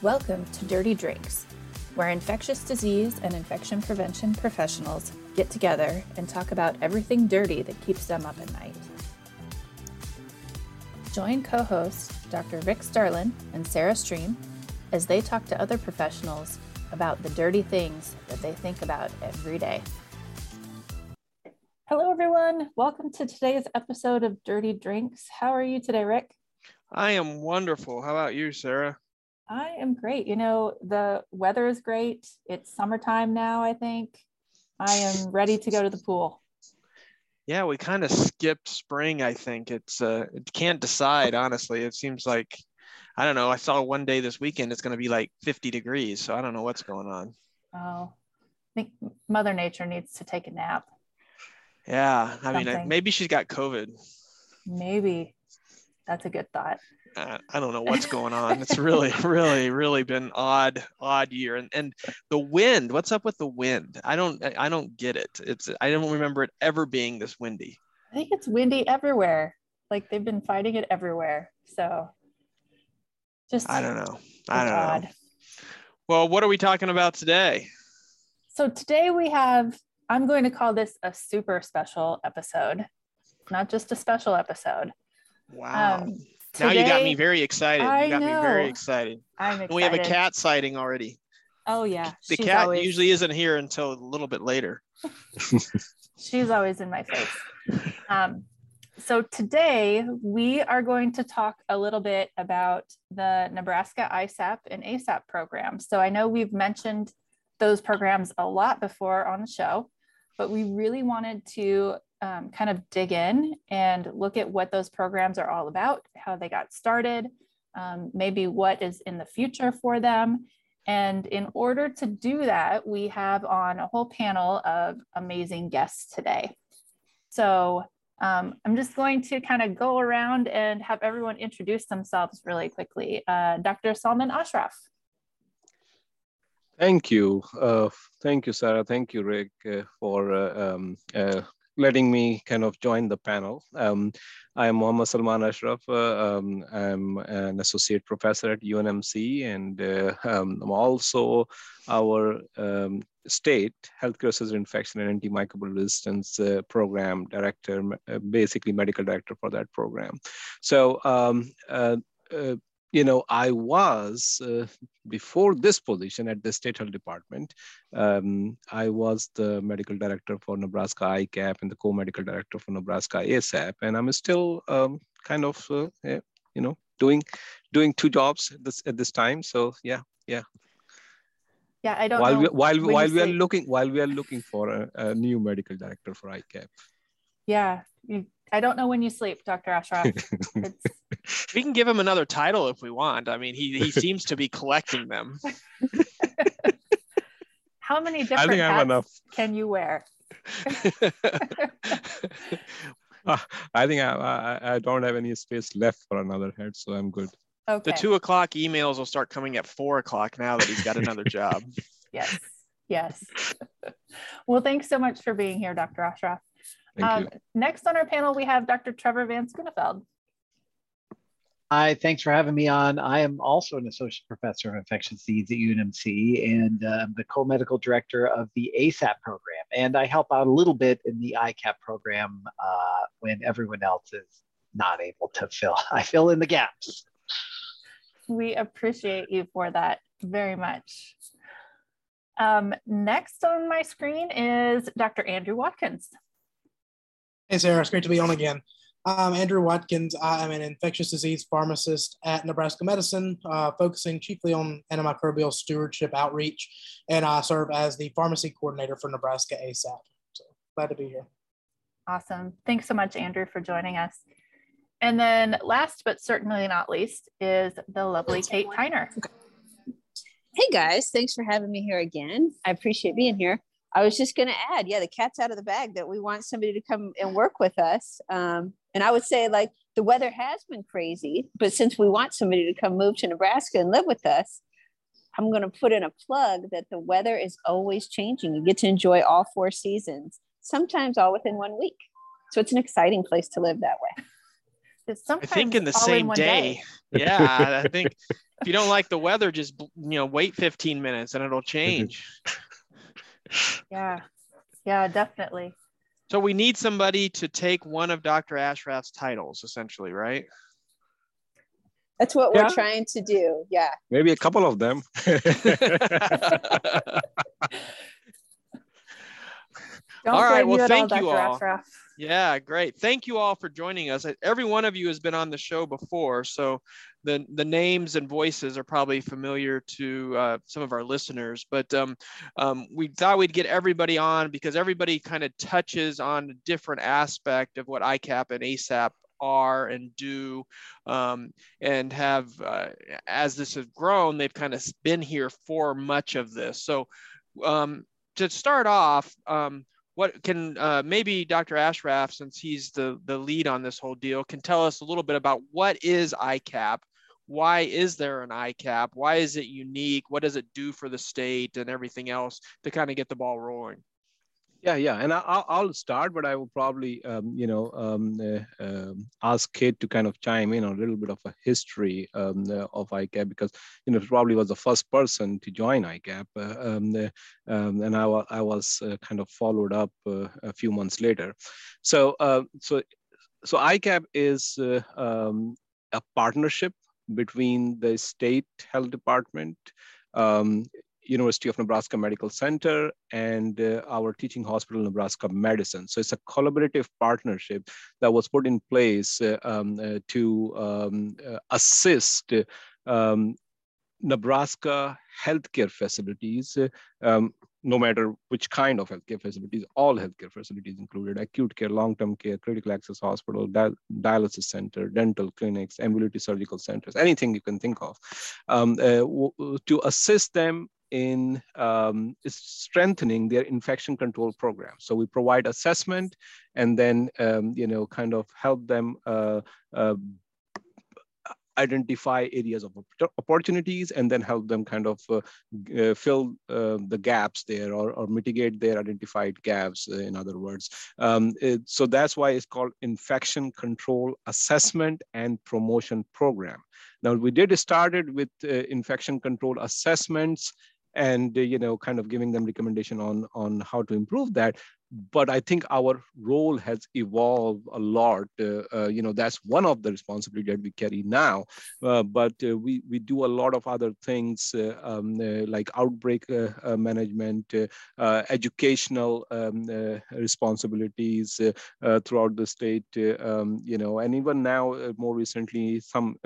Welcome to Dirty Drinks, where infectious disease and infection prevention professionals get together and talk about everything dirty that keeps them up at night. Join co hosts Dr. Rick Starlin and Sarah Stream as they talk to other professionals about the dirty things that they think about every day. Hello, everyone. Welcome to today's episode of Dirty Drinks. How are you today, Rick? I am wonderful. How about you, Sarah? I am great. You know, the weather is great. It's summertime now, I think. I am ready to go to the pool. Yeah, we kind of skipped spring, I think. It's uh it can't decide, honestly. It seems like I don't know. I saw one day this weekend it's going to be like 50 degrees, so I don't know what's going on. Oh. I think Mother Nature needs to take a nap. Yeah, I mean, maybe she's got COVID. Maybe. That's a good thought. Uh, I don't know what's going on. It's really, really, really been odd, odd year. And and the wind. What's up with the wind? I don't, I don't get it. It's I don't remember it ever being this windy. I think it's windy everywhere. Like they've been fighting it everywhere. So just I don't know. I don't know. Well, what are we talking about today? So today we have, I'm going to call this a super special episode, not just a special episode. Wow. Um, now you got me very excited. I you got me very excited. I'm excited. And we have a cat sighting already. Oh yeah. The she's cat always, usually isn't here until a little bit later. she's always in my face. Um, so today we are going to talk a little bit about the Nebraska ICAP and ASAP programs. So I know we've mentioned those programs a lot before on the show, but we really wanted to um, kind of dig in and look at what those programs are all about, how they got started, um, maybe what is in the future for them. And in order to do that, we have on a whole panel of amazing guests today. So um, I'm just going to kind of go around and have everyone introduce themselves really quickly. Uh, Dr. Salman Ashraf. Thank you. Uh, thank you, Sarah. Thank you, Rick, uh, for uh, um, uh, letting me kind of join the panel. Um, I am Mohammad Salman Ashraf. Uh, um, I'm an associate professor at UNMC, and uh, um, I'm also our um, state healthcare associated infection and antimicrobial resistance uh, program director, basically medical director for that program. So, um, uh, you know, I was uh, before this position at the state health department. Um, I was the medical director for Nebraska ICAP and the co-medical director for Nebraska ASAP, and I'm still um, kind of, uh, you know, doing doing two jobs at this at this time. So yeah, yeah. Yeah, I don't While know. we, while while we are looking while we are looking for a, a new medical director for ICAP. Yeah, you, I don't know when you sleep, Dr. Ashraf. It's, We can give him another title if we want. I mean, he, he seems to be collecting them. how many I different think I have hats enough. can you wear? Uh, I think I, I I don't have any space left for another head, so I'm good. Okay. the two o'clock emails will start coming at four o'clock now that he's got another job. Yes. Yes. well, thanks so much for being here, Dr. Ashraf. Thank Um, you. next on our panel, we have Dr. Trevor Van Schooneveld. Hi, thanks for having me on. I am also an associate professor of infectious disease at UNMC and I'm the co-medical director of the ASAP program. And I help out a little bit in the ICAP program uh, when everyone else is not able to fill. I fill in the gaps. We appreciate you for that very much. Um, next on my screen is Dr. Andrew Watkins. Hey, Sarah, it's great to be on again. I'm Andrew Watkins. I am an infectious disease pharmacist at Nebraska Medicine, uh, focusing chiefly on antimicrobial stewardship outreach, and I serve as the pharmacy coordinator for Nebraska ASAP. So glad to be here. Awesome. Thanks so much, Andrew, for joining us. And then last but certainly not least is the lovely Kate Tyner. Hey guys, thanks for having me here again. I appreciate being here. I was just going to add, yeah, the cat's out of the bag that we want somebody to come and work with us. Um, and I would say, like, the weather has been crazy, but since we want somebody to come move to Nebraska and live with us, I'm going to put in a plug that the weather is always changing. You get to enjoy all four seasons, sometimes all within one week. So it's an exciting place to live that way. I think in the same in day. day. yeah, I think if you don't like the weather, just you know wait 15 minutes and it'll change. Yeah, yeah, definitely. So we need somebody to take one of Dr. Ashraf's titles, essentially, right? That's what yeah. we're trying to do. Yeah. Maybe a couple of them. Don't all right. Well, thank all, you all. Ashraf. Yeah, great. Thank you all for joining us. Every one of you has been on the show before, so the the names and voices are probably familiar to uh, some of our listeners. But um, um, we thought we'd get everybody on because everybody kind of touches on a different aspect of what ICAP and ASAP are and do um, and have uh, as this has grown they've kind of been here for much of this so um, to start off um, what can uh, maybe Dr. Ashraf, since he's the, the lead on this whole deal, can tell us a little bit about what is ICAP? Why is there an ICAP? Why is it unique? What does it do for the state and everything else to kind of get the ball rolling? Yeah, yeah, and I'll, I'll start, but I will probably, um, you know, um, uh, uh, ask Kate to kind of chime in on a little bit of a history um, uh, of ICAP because, you know, probably was the first person to join ICAP, uh, um, um, and I, I was uh, kind of followed up uh, a few months later. So, so, so ICAP is a partnership between the state health department, um, University of Nebraska Medical Center and uh, our teaching hospital, Nebraska Medicine. So it's a collaborative partnership that was put in place uh, um, uh, to um, uh, assist um, Nebraska healthcare facilities, um, no matter which kind of healthcare facilities, all healthcare facilities included acute care, long-term care, critical access hospital, di dialysis center, dental clinics, ambulatory surgical centers, anything you can think of, um, uh, to assist them in um, strengthening their infection control program. So we provide assessment and then, um, you know, kind of help them uh, uh, identify areas of opportunities and then help them kind of uh, uh, fill uh, the gaps there or, or, mitigate their identified gaps, uh, in other words. Um, it, so that's why it's called infection control assessment and promotion program. Now we did started with uh, infection control assessments and you know kind of giving them recommendation on on how to improve that but I think our role has evolved a lot. Uh, uh, you know, that's one of the responsibility that we carry now. Uh, but uh, we we do a lot of other things uh, um, uh, like outbreak management, educational um, responsibilities throughout the state. Um, you know, and even now, more recently, some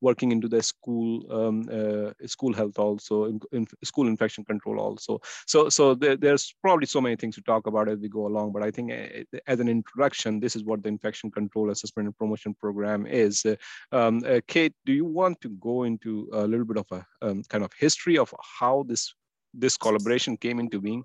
working into the school um, school health also, in, in school infection control also. So so there, there's probably so many things to talk about as we go along. But I think eh, eh, as an introduction, this is what the infection control assessment and promotion program is. Um, uh, Kate, do you want to go into a little bit of a um, kind of history of how this this collaboration came into being?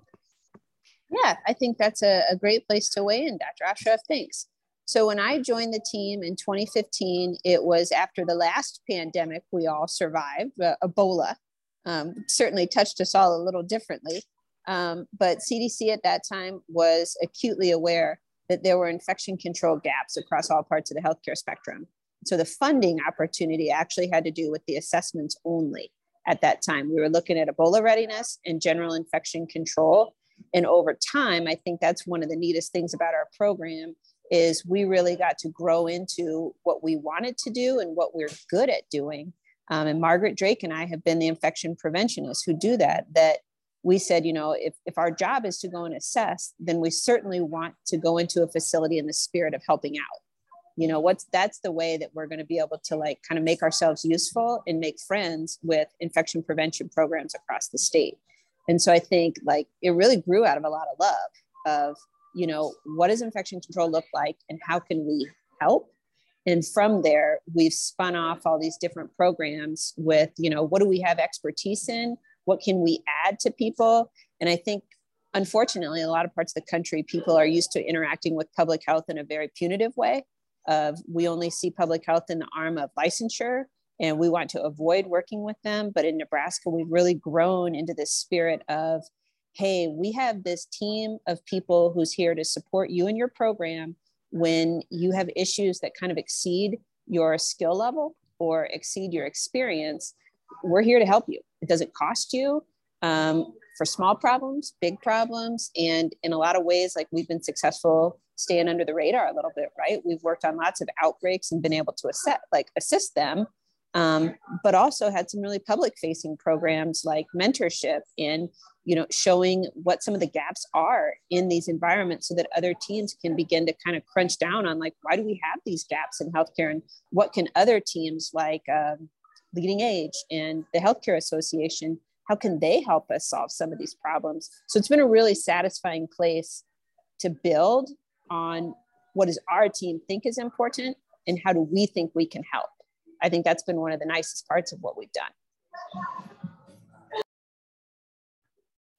Yeah, I think that's a, a great place to weigh in, Dr. Ashraf. Thanks. So when I joined the team in 2015, it was after the last pandemic we all survived, uh, Ebola. Um, certainly touched us all a little differently. Um, but CDC at that time was acutely aware that there were infection control gaps across all parts of the healthcare spectrum. So the funding opportunity actually had to do with the assessments only at that time. We were looking at Ebola readiness and general infection control. And over time, I think that's one of the neatest things about our program is we really got to grow into what we wanted to do and what we're good at doing. Um, and Margaret Drake and I have been the infection preventionists who do that, that we said, you know, if, if our job is to go and assess, then we certainly want to go into a facility in the spirit of helping out. You know, what's that's the way that we're going to be able to like kind of make ourselves useful and make friends with infection prevention programs across the state. And so I think like it really grew out of a lot of love of, you know, what does infection control look like and how can we help? And from there, we've spun off all these different programs with, you know, what do we have expertise in? What can we add to people? And i think unfortunately a lot of parts of the country people are used to interacting with public health in a very punitive way. Of we only see public health in the arm of licensure and we want to avoid working with them. But in nebraska we've really grown into this spirit of hey we have this team of people who's here to support you and your program when you have issues that kind of exceed your skill level or exceed your experience, we're here to help you. It doesn't cost you um, for small problems, big problems, and in a lot of ways, like we've been successful staying under the radar a little bit, right? We've worked on lots of outbreaks and been able to assess, like assist them, um, but also had some really public-facing programs like mentorship in, you know, showing what some of the gaps are in these environments, so that other teams can begin to kind of crunch down on like why do we have these gaps in healthcare, and what can other teams like um, Leading Age and the Healthcare Association how can they help us solve some of these problems? So it's been a really satisfying place to build on what does our team think is important and how do we think we can help. I think that's been one of the nicest parts of what we've done.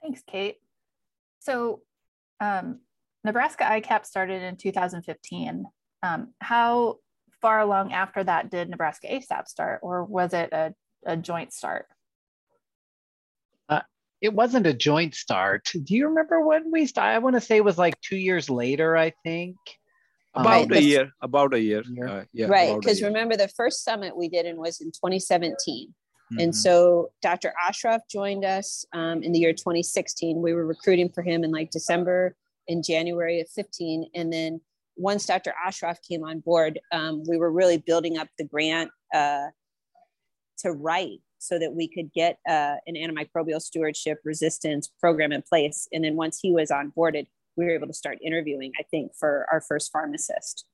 Thanks kate. So um, nebraska icap started in 2015 um, how far along after that did nebraska asap start or was it a, a joint start it wasn't a joint start. Do you remember when we started? I want to say it was like two years later, I think. About um, a year, about a year. Uh, yeah, right. Because remember, the first summit we did in was in 2017. Mm-hmm. And so Dr. Ashraf joined us um, in the year 2016. We were recruiting for him in like December and January of 15. And then once Dr. Ashraf came on board, um, we were really building up the grant uh, to write so that we could get uh, an antimicrobial stewardship resistance program in place. And then once he was onboarded, we were able to start interviewing, I think, for our first pharmacist.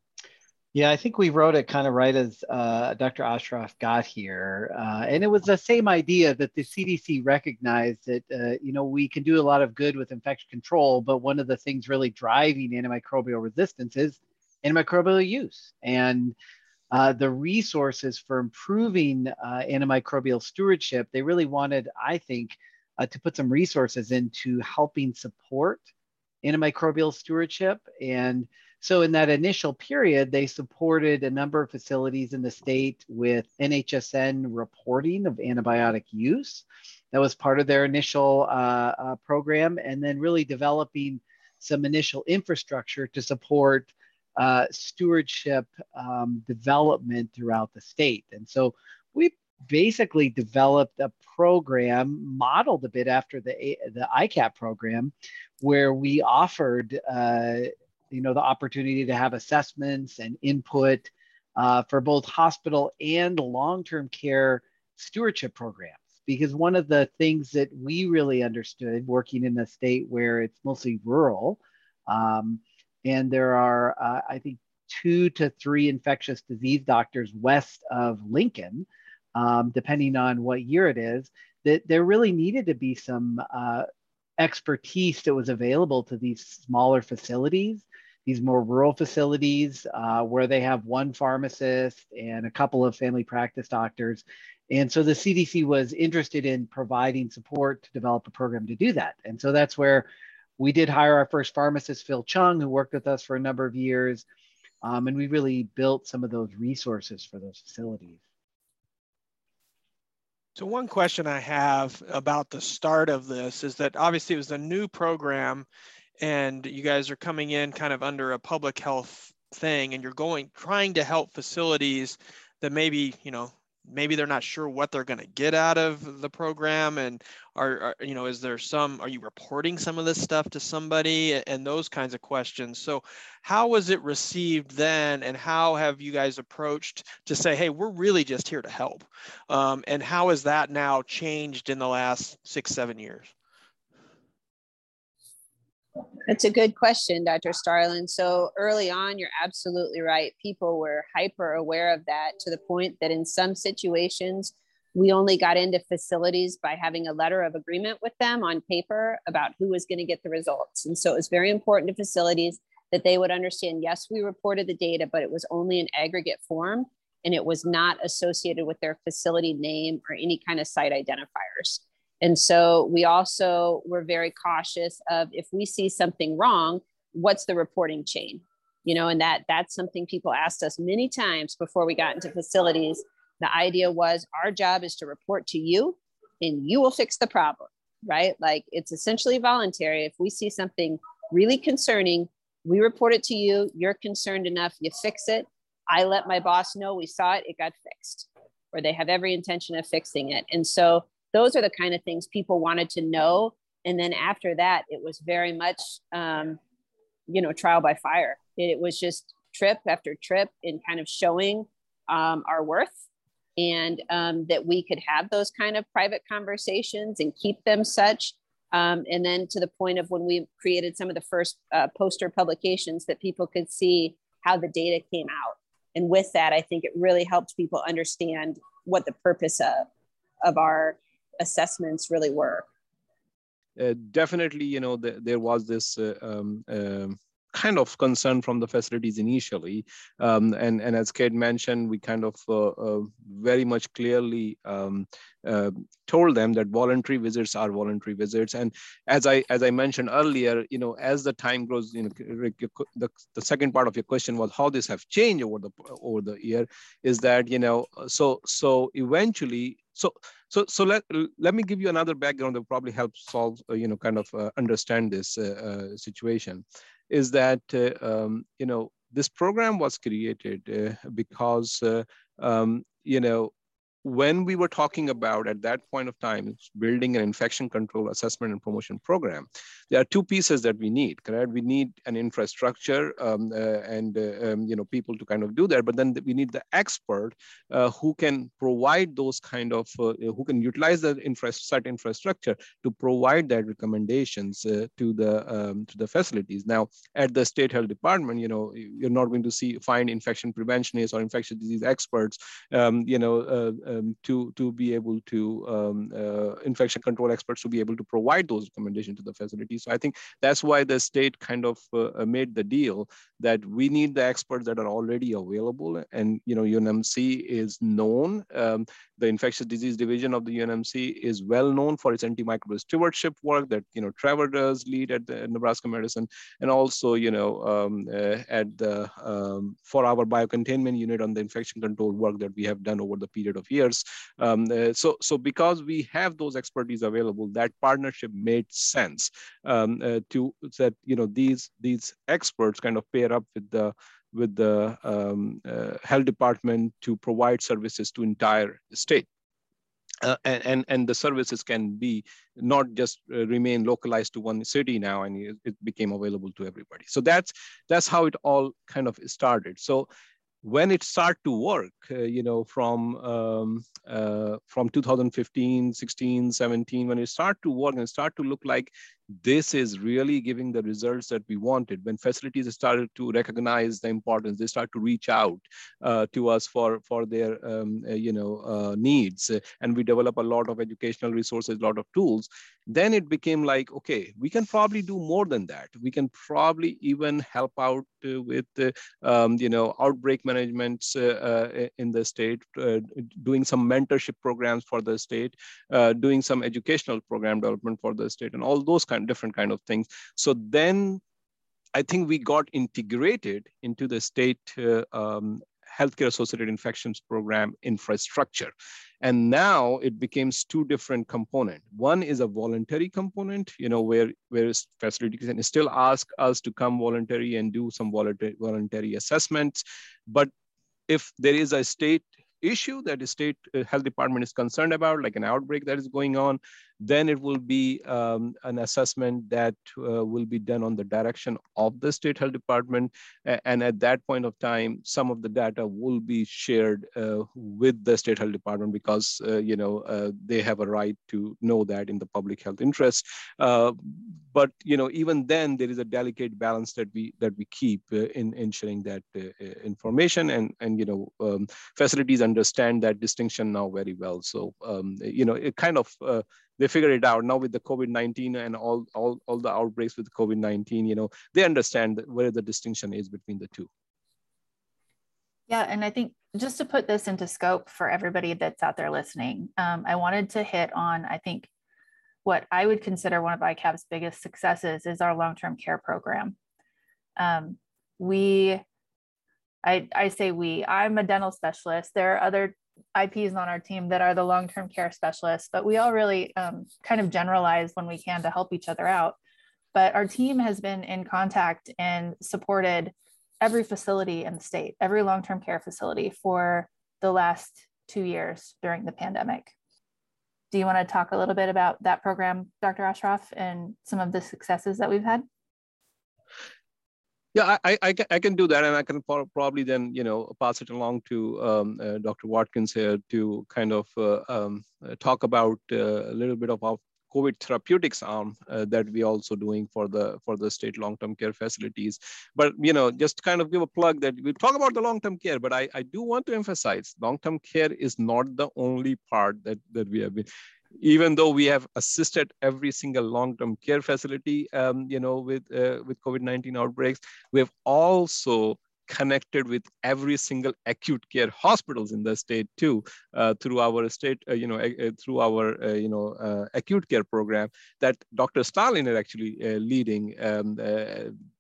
Yeah, I think we wrote it kind of right as uh, Dr. Ashraf got here. Uh, and it was the same idea that the CDC recognized that, uh, you know, we can do a lot of good with infection control, but one of the things really driving antimicrobial resistance is antimicrobial use. And uh, the resources for improving uh, antimicrobial stewardship, they really wanted, I think, uh, to put some resources into helping support antimicrobial stewardship. And so, in that initial period, they supported a number of facilities in the state with NHSN reporting of antibiotic use. That was part of their initial uh, uh, program, and then really developing some initial infrastructure to support uh, stewardship um, development throughout the state. And so we basically developed a program modeled a bit after the, the ICAP program, where we offered uh, you know the opportunity to have assessments and input uh, for both hospital and long-term care stewardship programs. Because one of the things that we really understood working in a state where it's mostly rural um, and there are, uh, I think, two to three infectious disease doctors west of Lincoln, um, depending on what year it is, that there really needed to be some uh, expertise that was available to these smaller facilities, these more rural facilities uh, where they have one pharmacist and a couple of family practice doctors. And so the CDC was interested in providing support to develop a program to do that. And so that's where we did hire our first pharmacist, Phil Chung, who worked with us for a number of years. Um, and we really built some of those resources for those facilities. So one question I have about the start of this is that obviously it was a new program and you guys are coming in kind of under a public health thing and you're going trying to help facilities that maybe, you know, maybe they're not sure what they're going to get out of the program and are, are, you know is there some are you reporting some of this stuff to somebody and those kinds of questions. So how was it received then and how have you guys approached to say hey we're really just here to help um, and how has that now changed in the last six seven years that's a good question, Dr. Starlin. So early on, you're absolutely right. People were hyper aware of that to the point that in some situations, we only got into facilities by having a letter of agreement with them on paper about who was going to get the results. And so it was very important to facilities that they would understand yes, we reported the data, but it was only in aggregate form and it was not associated with their facility name or any kind of site identifiers. And so we also were very cautious of if we see something wrong, what's the reporting chain? You know, and that that's something people asked us many times before we got into facilities. The idea was our job is to report to you and you will fix the problem, right? Like it's essentially voluntary. If we see something really concerning, we report it to you, you're concerned enough, you fix it. I let my boss know we saw it, it got fixed, or they have every intention of fixing it. And so those are the kind of things people wanted to know. And then after that, it was very much, um, you know, trial by fire. It, was just trip after trip in kind of showing um, our worth and um, that we could have those kind of private conversations and keep them such. Um, and then to the point of when we created some of the first uh, poster publications that people could see how the data came out and with that i think it really helped people understand what the purpose of of our assessments really were uh, definitely you know the, there was this uh, um, um kind of concern from the facilities initially. Um, and, and as Kate mentioned, we kind of uh, uh, very much clearly um, uh, told them that voluntary visits are voluntary visits. And as I as I mentioned earlier, you know, as the time grows, you know, the, the second part of your question was how this have changed over the over the year. Is that you know, so so eventually, so so so let let me give you another background that probably helps solve uh, you know kind of uh, understand this uh, situation is that, uh, um, you know, this program was created uh, because, uh, um, you know, when we were talking about at that point of time building an infection control assessment and promotion program there are two pieces that we need correct? We need an infrastructure um, uh, and uh, um, you know people to kind of do that but then we need the expert uh, who can provide those kind of uh, who can utilize the infra set infrastructure to provide that recommendations uh, to the um, to the facilities. Now at the state health department you know you're not going to see find infection preventionists or infectious disease experts um, you know uh, um, to, to be able to, um, uh, infection control experts to be able to provide those recommendations to the facility. So I think that's why the state kind of uh, made the deal that we need the experts that are already available. And, you know, UNMC is known. Um, the infectious disease division of the UNMC is well known for its antimicrobial stewardship work that, you know, Trevor does lead at the Nebraska Medicine. And also, you know, um, uh, at the, um, for our biocontainment unit on the infection control work that we have done over the period of years. Um, uh, so, so because we have those expertise available, that partnership made sense um, uh, to that, you know, these, these experts kind of pair up with the with the um, uh, health department to provide services to entire state. Uh, and, and the services can be not just uh, remain localized to one city now and it, it, became available to everybody. So that's that's how it all kind of started. So when it started to work, uh, you know, from um, uh, from 2015, 16, 17, when it started to work and start to look like this is really giving the results that we wanted. When facilities started to recognize the importance, they start to reach out uh, to us for for their um, uh, you know uh, needs, and we develop a lot of educational resources, a lot of tools. Then it became like, okay, we can probably do more than that. We can probably even help out uh, with uh, um, you know outbreak management uh, in the state, doing some mentorship programs for the state, doing some educational program development for the state, and all those kind kind different kind of things. So then I think we got integrated into the state uh, um, healthcare associated infections program infrastructure. And now it becomes two different component. One is a voluntary component, you know, where, where facilities can still ask us to come voluntary and do some voluntary, voluntary assessments. But if there is a state issue that the state uh, health department is concerned about, like an outbreak that is going on, then it will be um, an assessment that uh, will be done on the direction of the state health department. And at that point of time, some of the data will be shared uh, with the state health department because, uh, you know, uh, they have a right to know that in the public health interest. Uh, but, you know, even then there is a delicate balance that we that we keep uh, in ensuring that information and, and, you know, um, facilities understand that distinction now very well. So, um, you know, it kind of they figure it out. Now with the covid-19 and all all, all the outbreaks with covid-19 you know they understand where the distinction is between the two. Yeah and i think just to put this into scope for everybody that's out there listening um, i wanted to hit on i think what i would consider one of icap's biggest successes is our long-term care program. Um, we I, I say we i'm a dental specialist. There are other IPs on our team that are the long term care specialists, but we all really um, kind of generalize when we can to help each other out. But our team has been in contact and supported every facility in the state, every long term care facility for the last two years during the pandemic. Do you want to talk a little bit about that program, Dr. Ashraf, and some of the successes that we've had? Yeah, I, I, I, can do that, and I can probably then you know pass it along to um, uh, Dr. Watkins here to kind of uh, um, uh, talk about uh, a little bit of our COVID therapeutics arm uh, that we're also doing for the for the state long-term care facilities. But you know, just kind of give a plug that we talk about the long-term care, but I, I do want to emphasize long-term care is not the only part that that we have been even though we have assisted every single long-term care facility, um, you know, with uh, with COVID-19 outbreaks, we have also connected with every single acute care hospitals in the state too uh, through our state uh, you know uh, through our uh, you know uh, acute care program that dr Starlin is actually uh, leading um,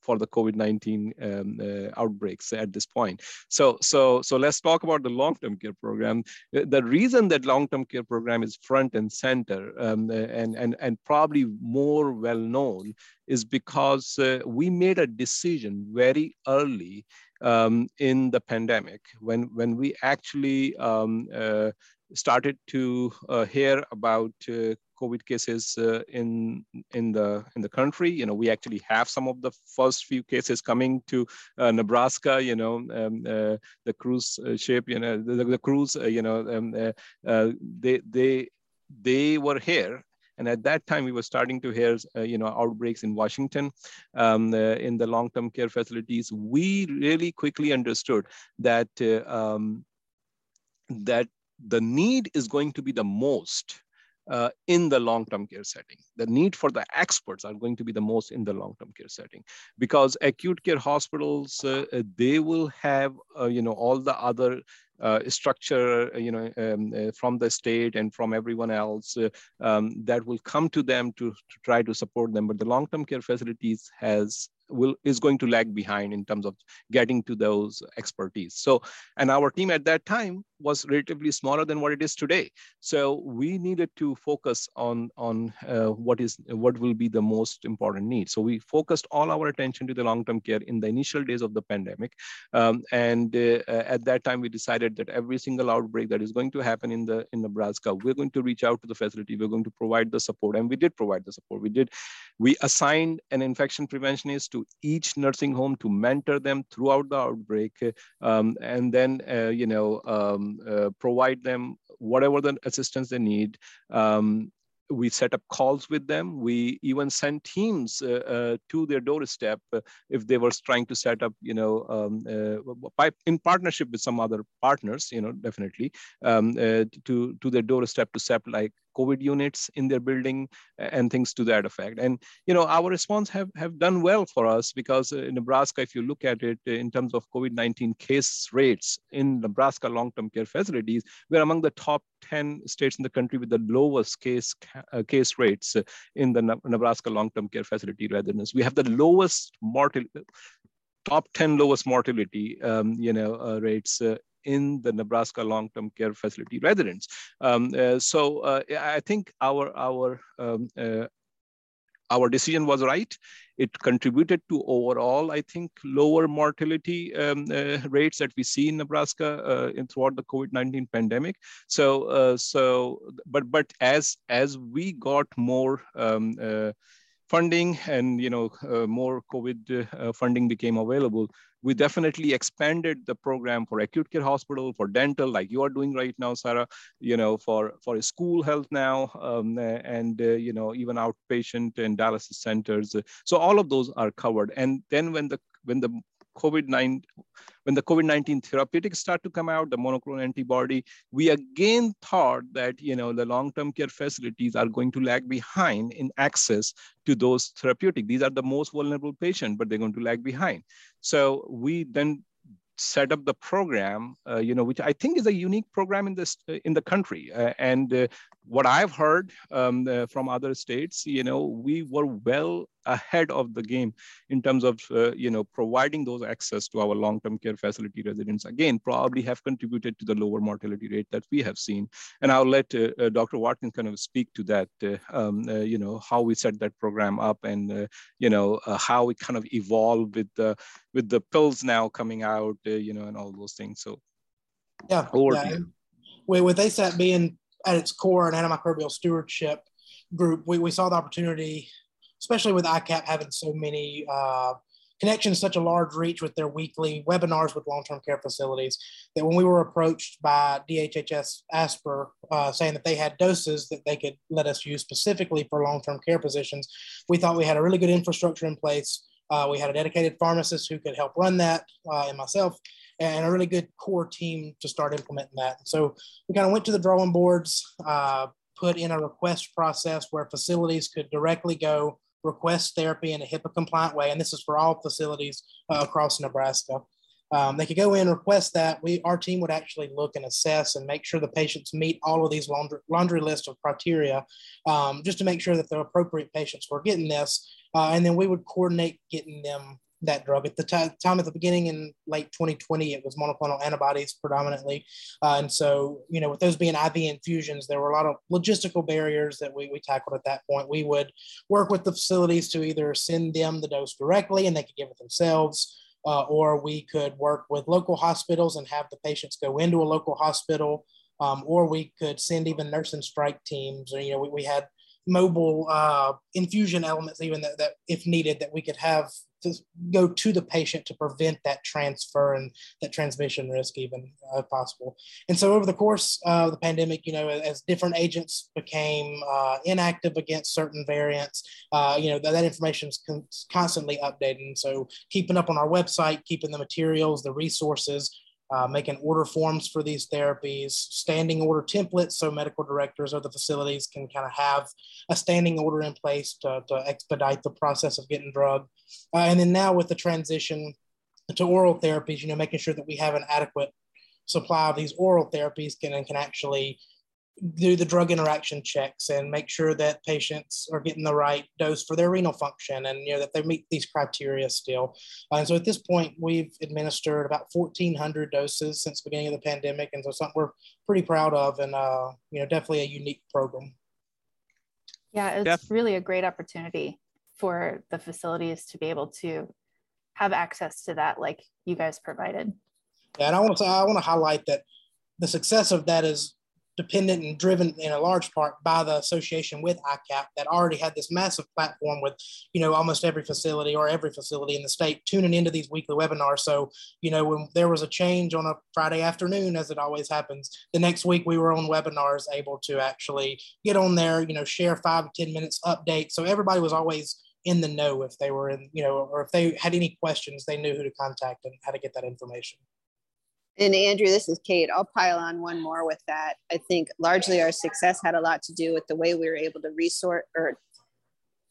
for the covid-19 um, outbreaks at this point. So so so let's talk about the long-term care program. The reason that long-term care program is front and center um, and and and probably more well known is because we made a decision very early um, in the pandemic when when we actually um, uh, started to uh, hear about uh, COVID cases uh, in in the in the country. You know, we actually have some of the first few cases coming to Nebraska. You know, um, the cruise ship. You know, the, the cruise. you know, um, they they they were here and at that time, we were starting to hear, uh, you know, outbreaks in Washington, um, uh, in the long-term care facilities. We really quickly understood that uh, um, that the need is going to be the most uh, in the long-term care setting. The need for the experts are going to be the most in the long-term care setting because acute care hospitals, uh, they will have, uh, you know, all the other uh, structure, uh, you know, um, uh, from the state and from everyone else um, that will come to them to, to try to support them. But the long-term care facilities has will is going to lag behind in terms of getting to those expertise. So, and our team at that time was relatively smaller than what it is today. So we needed to focus on on uh, what is what will be the most important need. So we focused all our attention to the long-term care in the initial days of the pandemic, um, and uh, at that time we decided that every single outbreak that is going to happen in the in Nebraska, we're going to reach out to the facility. We're going to provide the support, and we did provide the support. We did. We assigned an infection preventionist to each nursing home to mentor them throughout the outbreak, um, and then uh, you know. Um, uh, provide them whatever the assistance they need. Um, we set up calls with them. We even sent teams uh, uh, to their doorstep uh, if they were trying to set up, you know, um, uh, in partnership with some other partners, you know, definitely um, uh, to to their doorstep to set like COVID units in their building and things to that effect. And you know, our response have have done well for us because in Nebraska, if you look at it in terms of COVID-19 case rates in Nebraska long-term care facilities, we're among the top 10 states in the country with the lowest case uh, case rates in the Nebraska long-term care facility readiness. We have the lowest mortality top 10 lowest mortality um, you know uh, rates uh, in the Nebraska long-term care facility residents. Um, uh, so uh, I think our our um, uh, our decision was right. It contributed to overall, I think, lower mortality um, uh, rates that we see in Nebraska uh, in, throughout the COVID-19 pandemic. So, uh, so, but but as as we got more um, funding and you know more COVID funding became available, we definitely expanded the program for acute care hospital, for dental, like you are doing right now, Sarah, you know, for, for school health now, um, and, uh, you know, even outpatient and dialysis centers. So all of those are covered. And then when the, when the COVID-19, when the COVID-19 therapeutics start to come out, the monoclonal antibody, we again thought that, you know, the long-term care facilities are going to lag behind in access to those therapeutic. These are the most vulnerable patients, but they're going to lag behind. So we then set up the program, uh, you know, which I think is a unique program in this in the country. Uh, and uh, what I've heard um, uh, from other states, you know, we were well ahead of the game in terms of, uh, you know, providing those access to our long-term care facility residents. Again, probably have contributed to the lower mortality rate that we have seen. And I'll let uh, uh Dr. Watkins kind of speak to that, uh, um, uh, you know, how we set that program up and, you know, how we kind of evolve with the with the pills now coming out, you know, and all those things. So, yeah, over yeah. With ASAP being at its core an antimicrobial stewardship group, we, we saw the opportunity, especially with ICAP having so many uh, connections, such a large reach with their weekly webinars with long-term care facilities, that when we were approached by DHHS ASPR uh, saying that they had doses that they could let us use specifically for long-term care positions, we thought we had a really good infrastructure in place. Uh, we had a dedicated pharmacist who could help run that, uh, and myself, and a really good core team to start implementing that. So we kind of went to the drawing boards, uh, put in a request process where facilities could directly go request therapy in a HIPAA compliant way. And this is for all facilities uh, across Nebraska. Um, they could go in, request that. We, our team would actually look and assess and make sure the patients meet all of these laundry, laundry list of criteria, um, just to make sure that the appropriate patients were getting this. Uh, and then we would coordinate getting them that drug. At the t- time at the beginning in late 2020, it was monoclonal antibodies predominantly. Uh, and so, you know, with those being IV infusions, there were a lot of logistical barriers that we, we tackled at that point. We would work with the facilities to either send them the dose directly and they could give it themselves. Uh, or we could work with local hospitals and have the patients go into a local hospital, um, or we could send even nursing strike teams. Or, you know, we, we had mobile uh, infusion elements, even that, that if needed, that we could have to go to the patient to prevent that transfer and that transmission risk even uh, possible. And so over the course of the pandemic, you know, as different agents became uh, inactive against certain variants, uh, you know, that, that information is con- constantly updated. So keeping up on our website, keeping the materials, the resources, uh, making order forms for these therapies, standing order templates so medical directors or the facilities can kind of have a standing order in place to, to expedite the process of getting drug. Uh, and then now with the transition to oral therapies, you know, making sure that we have an adequate supply of these oral therapies can, and can actually do the drug interaction checks and make sure that patients are getting the right dose for their renal function and you know that they meet these criteria still. And so at this point we've administered about 1400 doses since the beginning of the pandemic and so something we're pretty proud of and uh, you know definitely a unique program. Yeah it's Def- really a great opportunity for the facilities to be able to have access to that like you guys provided. Yeah and i want to i want to highlight that the success of that is dependent and driven in a large part by the association with ICAP that already had this massive platform with, you know, almost every facility or every facility in the state tuning into these weekly webinars. So, you know, when there was a change on a Friday afternoon, as it always happens, the next week we were on webinars able to actually get on there, you know, share five to 10 minutes update. So everybody was always in the know if they were in, you know, or if they had any questions, they knew who to contact and how to get that information. And Andrew, this is Kate. I'll pile on one more with that. I think largely our success had a lot to do with the way we were able to resort or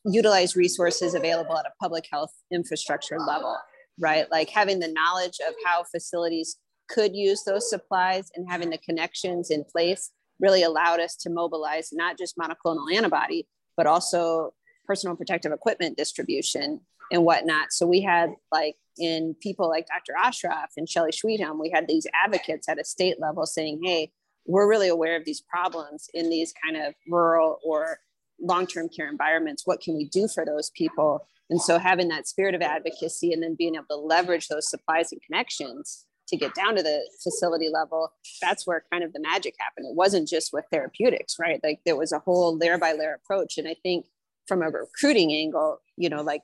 utilize resources available at a public health infrastructure level, right? Like having the knowledge of how facilities could use those supplies and having the connections in place really allowed us to mobilize not just monoclonal antibody, but also personal protective equipment distribution and whatnot. So we had like in people like Dr. Ashraf and Shelly Schwedhelm, we had these advocates at a state level saying, hey, we're really aware of these problems in these kind of rural or long-term care environments. What can we do for those people? And so having that spirit of advocacy and then being able to leverage those supplies and connections to get down to the facility level, that's where kind of the magic happened. It wasn't just with therapeutics, right? Like there was a whole layer by layer approach. And I think from a recruiting angle, you know, like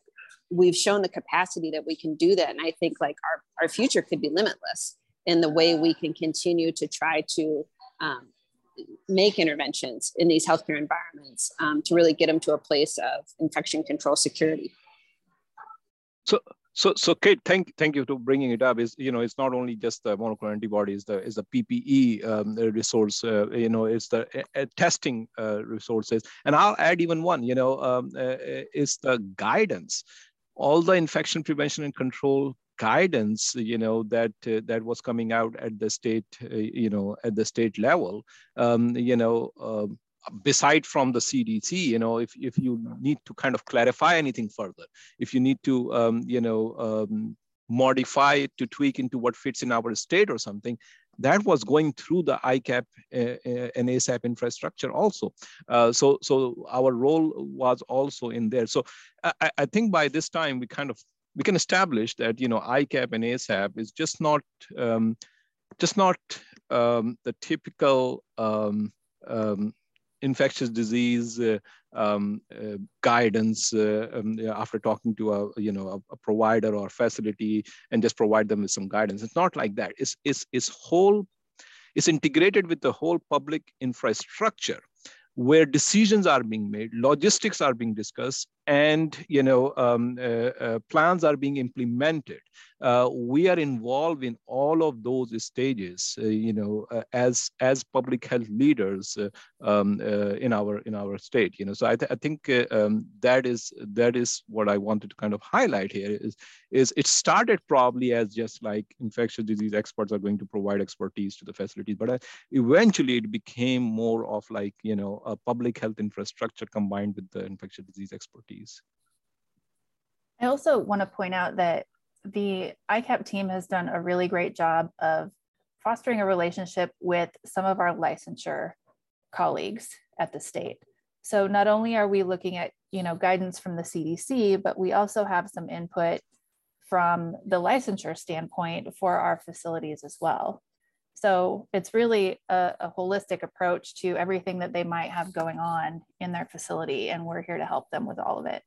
we've shown the capacity that we can do that. And I think like our, our future could be limitless in the way we can continue to try to um, make interventions in these healthcare environments um, to really get them to a place of infection control security. So, so, so Kate, thank thank you for bringing it up. Is you know, it's not only just the monoclonal antibodies, the is the PPE um, resource. Uh, you know, it's the uh, testing uh, resources, and I'll add even one. You know, um, uh, is the guidance all the infection prevention and control guidance you know that uh, that was coming out at the state uh, you know at the state level um, you know uh, beside from the CDC, you know, if, if you need to kind of clarify anything further, if you need to, um, you know, um, modify it to tweak into what fits in our state or something, that was going through the ICAP uh, uh, and ASAP infrastructure also. Uh, so, so our role was also in there. So I, I think by this time we kind of we can establish that you know ICAP and ASAP is just not um, just not um, the typical um, um infectious disease uh, um, uh, guidance uh, um, after talking to a you know a, a, provider or facility and just provide them with some guidance. It's not like that. It's it's it's whole. It's integrated with the whole public infrastructure where decisions are being made, logistics are being discussed, and you know um, uh, uh, plans are being implemented. Uh, we are involved in all of those stages uh, you know as as public health leaders um, in our in our state you know. So i, th- I think um, that is that is what i wanted to kind of highlight here is is it started probably as just like infectious disease experts are going to provide expertise to the facilities but eventually it became more of like you know a public health infrastructure combined with the infectious disease expertise I also want to point out that the ICAP team has done a really great job of fostering a relationship with some of our licensure colleagues at the state. So not only are we looking at you know guidance from the CDC, but we also have some input from the licensure standpoint for our facilities as well. So it's really a, a, holistic approach to everything that they might have going on in their facility, and we're here to help them with all of it.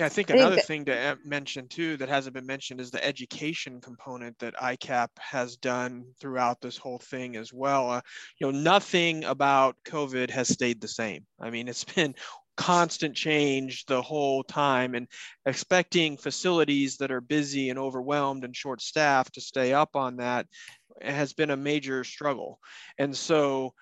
Yeah, I think another thing to mention too that hasn't been mentioned is the education component that ICAP has done throughout this whole thing as well. Uh, you know, nothing about COVID has stayed the same. I mean, it's been constant change the whole time and expecting facilities that are busy and overwhelmed and short staffed to stay up on that has been a major struggle. And so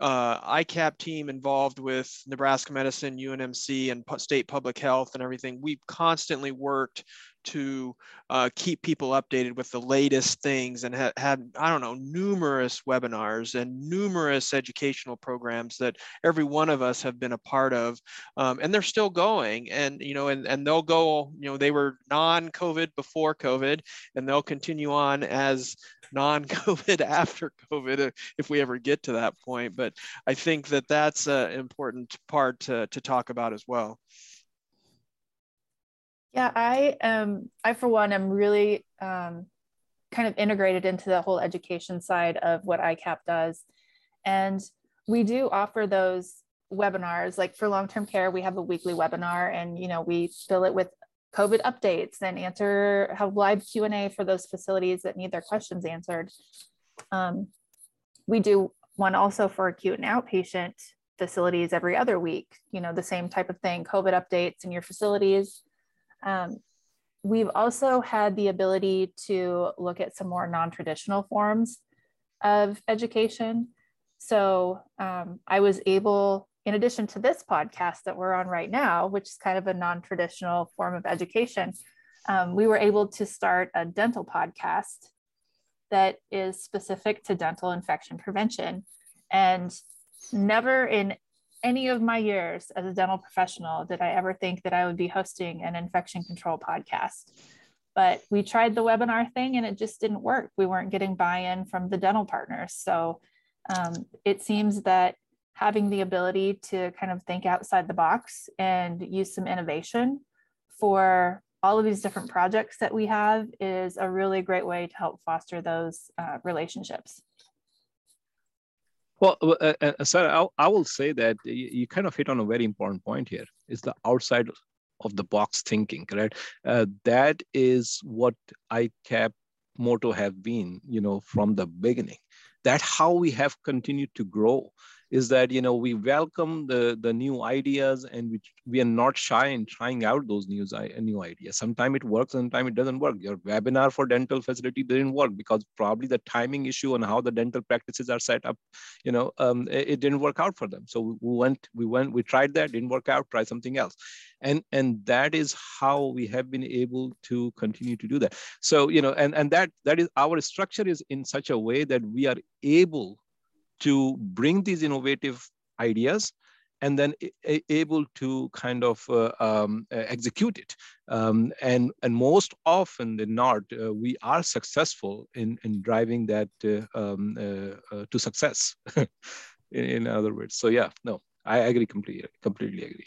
uh, ICAP team involved with Nebraska Medicine, UNMC, and state public health and everything, we've constantly worked to uh, keep people updated with the latest things and ha- had, I don't know, numerous webinars and numerous educational programs that every one of us have been a part of. Um, and they're still going. And, you know, and, and they'll go, you know, they were non COVID before COVID, and they'll continue on as non-COVID after COVID if we ever get to that point. But I think that that's an important part to, to talk about as well. Yeah, I am. I for one am really um kind of integrated into the whole education side of what ICAP does. And we do offer those webinars like for long-term care we have a weekly webinar and you know we fill it with covid updates and answer have live q&a for those facilities that need their questions answered um, we do one also for acute and outpatient facilities every other week you know the same type of thing covid updates in your facilities um, we've also had the ability to look at some more non-traditional forms of education. So um, I was able, in addition to this podcast that we're on right now, which is kind of a non-traditional form of education, um, we were able to start a dental podcast that is specific to dental infection prevention. And never in any of my years as a dental professional did I ever think that I would be hosting an infection control podcast. But we tried the webinar thing and it just didn't work. We weren't getting buy in from the dental partners. So um, it seems that having the ability to kind of think outside the box and use some innovation for all of these different projects that we have is a really great way to help foster those uh, relationships. Well, uh, uh, uh sir, I, I, will say that you, you, kind of hit on a very important point here. It's the outside of the box thinking, right? Uh, that is what ICAP motto have been, you know, from the beginning. That how we have continued to grow is that you know we welcome the the new ideas and we, we are not shy in trying out those new, new ideas. Sometimes it works sometimes it doesn't work. Your webinar for dental facility didn't work because probably the timing issue and how the dental practices are set up you know um, it, it, didn't work out for them. So we went we went we tried that didn't work out try something else. And and that is how we have been able to continue to do that. So you know and and that that is our structure is in such a way that we are able to bring these innovative ideas and then able to kind of uh, um, execute it. Um, and, and most often than not, uh, we are successful in, in driving that uh, um, uh, uh, to success, in, in, other words. So yeah, no, I agree completely, completely agree.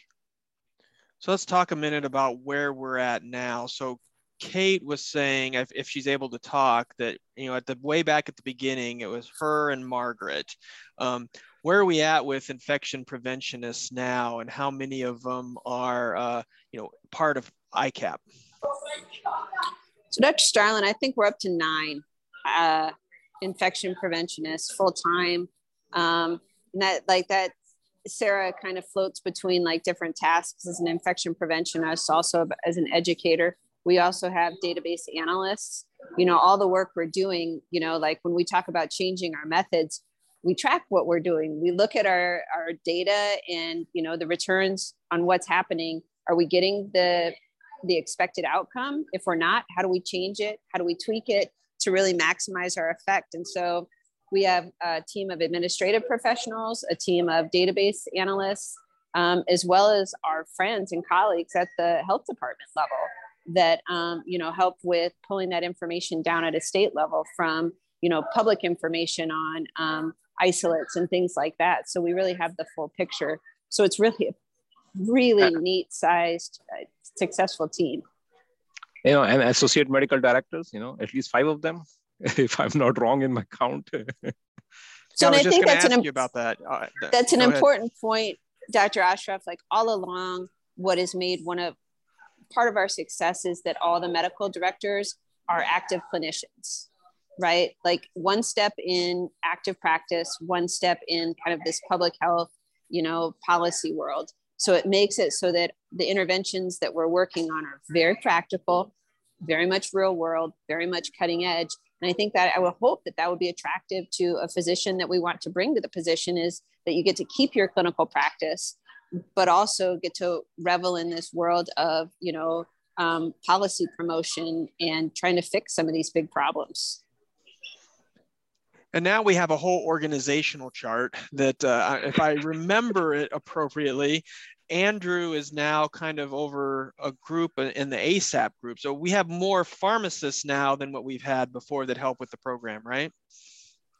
So let's talk a minute about where we're at now. So Kate was saying, if, if she's able to talk, that you know at the way back at the beginning, it was her and Margaret. Um, where are we at with infection preventionists now, and how many of them are uh, you know part of ICAP? So, Dr. Starlin, I think we're up to nine uh, infection preventionists full time. Um, and that like that Sarah kind of floats between like different tasks as an infection preventionist, also as an educator. We also have database analysts. You know, all the work we're doing, you know, like when we talk about changing our methods, we track what we're doing. We look at our, our data and, you know, the returns on what's happening. Are we getting the, the expected outcome? If we're not, how do we change it? How do we tweak it to really maximize our effect? And so we have a team of administrative professionals, a team of database analysts, um, as well as our friends and colleagues at the health department level that um, you know help with pulling that information down at a state level from you know public information on um, isolates and things like that. So we really have the full picture. So it's really a really neat sized uh, successful team. You know and associate medical directors you know at least five of them if i'm not wrong in my count. So I, I think that's an about that uh, that's an important point dr ashraf like all along what has made one of part of our success is that all the medical directors are active clinicians right? Like one step in active practice one step in kind of this public health you know policy world. So it makes it so that the interventions that we're working on are very practical very much real world very much cutting edge. And i think that i would hope that that would be attractive to a physician that we want to bring to the position is that you get to keep your clinical practice but also get to revel in this world of you know um, policy promotion and trying to fix some of these big problems. And now we have a whole organizational chart that uh, if i remember it appropriately andrew is now kind of over a group in the asap group. So we have more pharmacists now than what we've had before that help with the program right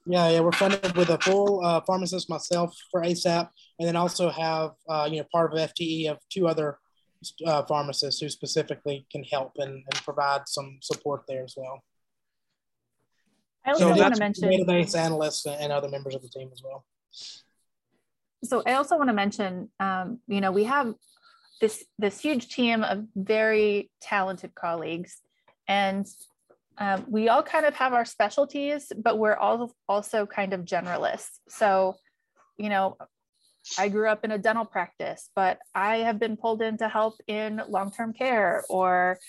yeah, yeah, we're funded with a full uh, pharmacist myself for ASAP, and then also have uh, you know part of FTE of two other uh, pharmacists who specifically can help and, and provide some support there as well. I also so want to mention database analysts and other members of the team as well. So I also want to mention, um, you know, we have this this huge team of very talented colleagues, and um, we all kind of have our specialties, but we're all also kind of generalists. So, you know, I grew up in a dental practice, but I have been pulled in to help in long term care or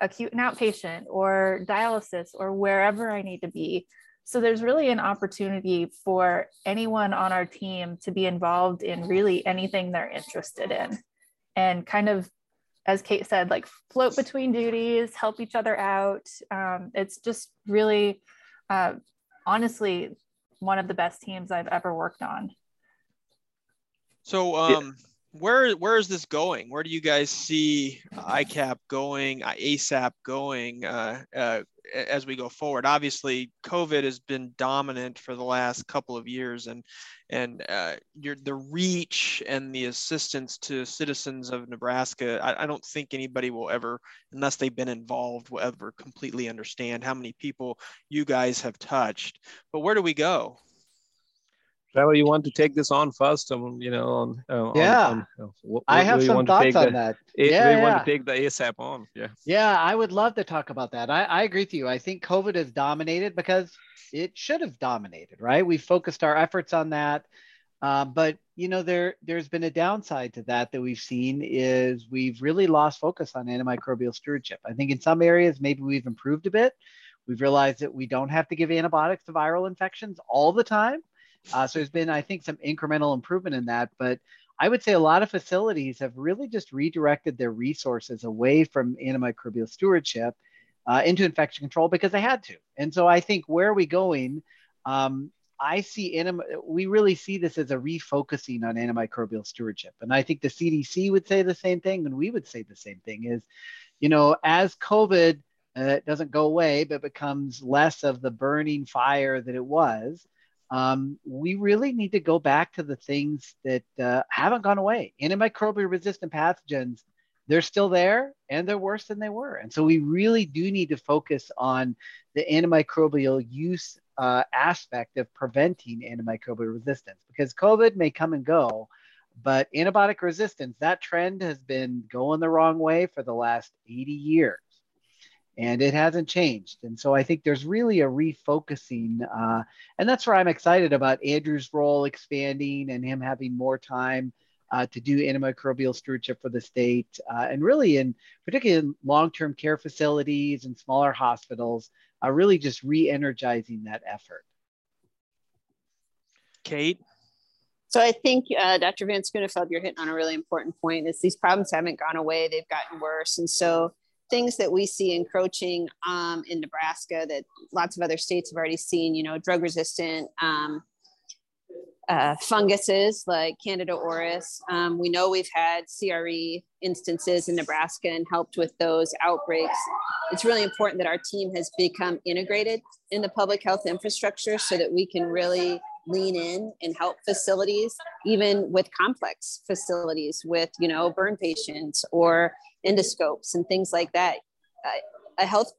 acute and outpatient or dialysis or wherever I need to be. So there's really an opportunity for anyone on our team to be involved in really anything they're interested in and kind of as Kate said, like float between duties, help each other out. Um, it's just really, uh, honestly, one of the best teams I've ever worked on. So, um, where where is this going? Where do you guys see ICAP going, ASAP going uh, uh, as we go forward? Obviously, COVID has been dominant for the last couple of years, and and uh, your the reach and the assistance to citizens of Nebraska. I, I don't think anybody will ever, unless they've been involved, will ever completely understand how many people you guys have touched. But where do we go? Trevor, you want to take this on first? Um, you know, on, uh, yeah. On, on, uh, what, I have some thoughts on the, that. Yeah, we yeah. want to take the ASAP on. Yeah. Yeah, I would love to talk about that. I, I agree with you. I think COVID has dominated because it should have dominated, right? We focused our efforts on that. Uh, but you know, there there's been a downside to that that we've seen is we've really lost focus on antimicrobial stewardship. I think in some areas maybe we've improved a bit. We've realized that we don't have to give antibiotics to viral infections all the time uh, so there's been, I think, some incremental improvement in that. But I would say a lot of facilities have really just redirected their resources away from antimicrobial stewardship uh, into infection control because they had to. And so I think where are we going? Um, I see anim- we really see this as a refocusing on antimicrobial stewardship. And I think the CDC would say the same thing, and we would say the same thing is, you know, as COVID uh, doesn't go away, but becomes less of the burning fire that it was, um, we really need to go back to the things that uh, haven't gone away. Antimicrobial resistant pathogens, they're still there and they're worse than they were. And so we really do need to focus on the antimicrobial use uh, aspect of preventing antimicrobial resistance because COVID may come and go, but antibiotic resistance, that trend has been going the wrong way for the last 80 years and it hasn't changed. And so I think there's really a refocusing. Uh, and that's where I'm excited about Andrew's role expanding and him having more time uh, to do antimicrobial stewardship for the state. Uh, and really, in particularly in long term care facilities and smaller hospitals, uh, really just re energizing that effort. Kate? So I think uh, Dr. Van Schooneveld, you're hitting on a really important point. Is these problems haven't gone away; they've gotten worse, and so things that we see encroaching um, in Nebraska that lots of other states have already seen, you know, drug resistant um, uh, funguses like Candida auris. Um, we know we've had CRE instances in Nebraska and helped with those outbreaks. It's really important that our team has become integrated in the public health infrastructure so that we can really lean in and help facilities, even with complex facilities with, you know, burn patients or endoscopes and things like that. Uh, a health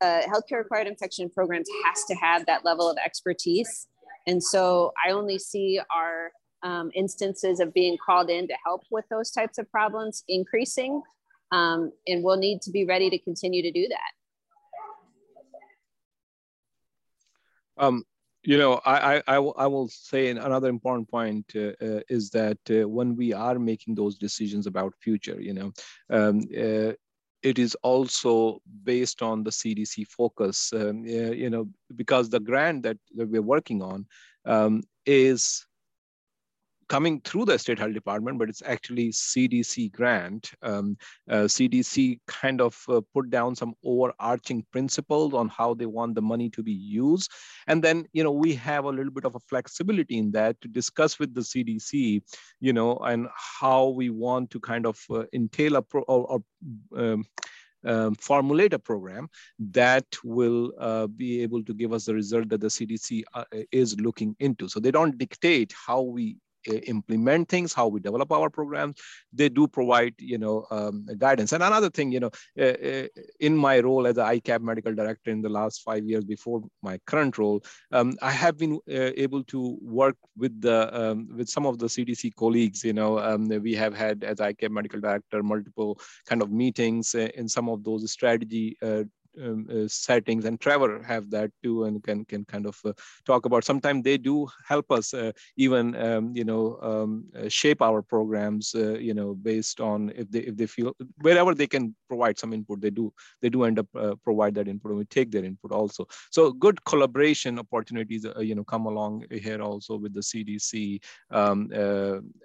uh, healthcare acquired infection programs has to have that level of expertise. And so I only see our um, instances of being called in to help with those types of problems increasing. Um, and we'll need to be ready to continue to do that. Um, you know, I, I, I, will say another important point uh, uh, is that uh, when we are making those decisions about future, you know, um, uh, it is also based on the CDC focus, um, you know, because the grant that, that we're working on um, is coming through the state health department, but it's actually CDC grant. Um, uh, CDC kind of uh, put down some overarching principles on how they want the money to be used. And then, you know, we have a little bit of a flexibility in that to discuss with the CDC, you know, and how we want to kind of uh, entail a pro or, or um, um, formulate a program that will uh, be able to give us the result that the CDC uh, is looking into. So they don't dictate how we implement things, how we develop our programs. They do provide, you know, um, guidance. And another thing, you know, uh, uh in my role as an ICAP medical director in the last five years before my current role, um, I have been uh, able to work with the um, with some of the CDC colleagues. You know, um, we have had as ICAP medical director multiple kind of meetings uh, in some of those strategy uh, um, uh, settings and Trevor have that too and can can kind of uh, talk about. Sometimes they do help us uh, even um, you know um, uh, shape our programs uh, you know based on if they if they feel wherever they can provide some input they do they do end up uh, provide that input and we take their input also. So good collaboration opportunities you know come along here also with the CDC um,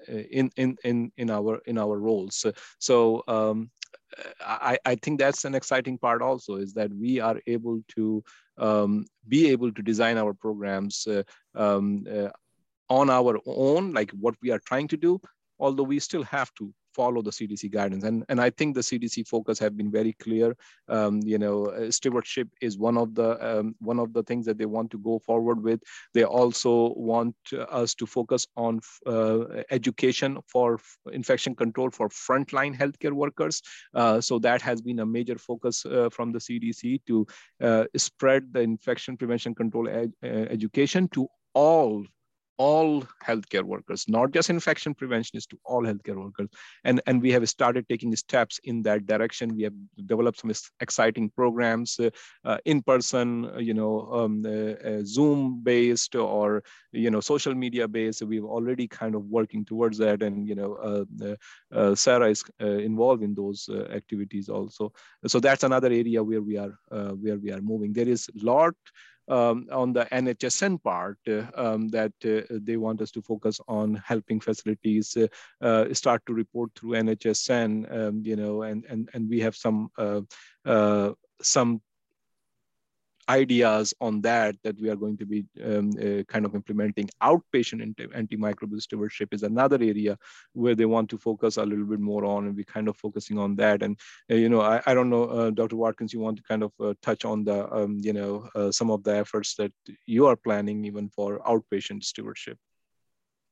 in in in in our in our roles. So um, I, I think that's an exciting part also is that we are able to um, be able to design our programs uh, um, uh, on our own, like what we are trying to do, although we still have to follow the CDC guidance. And, and I think the CDC focus have been very clear. Um, you know, uh, stewardship is one of the um, one of the things that they want to go forward with. They also want us to focus on uh, education for infection control for frontline healthcare workers. Uh, so that has been a major focus uh, from the CDC to uh, spread the infection prevention control ed uh, education to all all healthcare workers, not just infection preventionists, to all healthcare workers. And, and we have started taking steps in that direction. We have developed some exciting programs uh, uh, in person, uh, you know, um, uh, uh, Zoom based or, you know, social media based. We've already kind of working towards that. And, you know, uh, Sarah is involved in those activities also. So that's another area where we are, where we are moving. There is a lot um, on the NHSN part uh, um, that uh, they want us to focus on helping facilities uh, start to report through NHSN, um, you know, and, and, and we have some, some ideas on that that we are going to be um, uh, kind of implementing. Outpatient antimicrobial stewardship is another area where they want to focus a little bit more on and we're kind of focusing on that. And uh, you know I, I don't know uh, dr watkins you want to kind of uh, touch on the um, you know uh, some of the efforts that you are planning even for outpatient stewardship?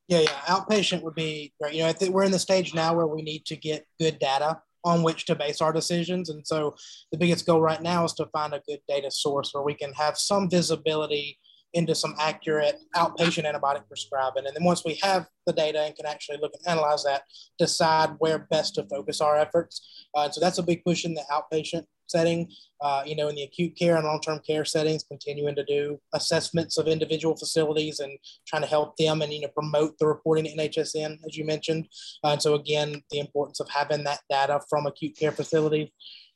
Yeah yeah. Outpatient would be great. You know we're in the stage now where we need to get good data on which to base our decisions. And so the biggest goal right now is to find a good data source where we can have some visibility into some accurate outpatient antibiotic prescribing. And then once we have the data and can actually look and analyze that, decide where best to focus our efforts. Uh, so that's a big push in the outpatient setting, uh, you know, in the acute care and long-term care settings, continuing to do assessments of individual facilities and trying to help them and, you know, promote the reporting to NHSN, as you mentioned. Uh, and so again, the importance of having that data from acute care facilities.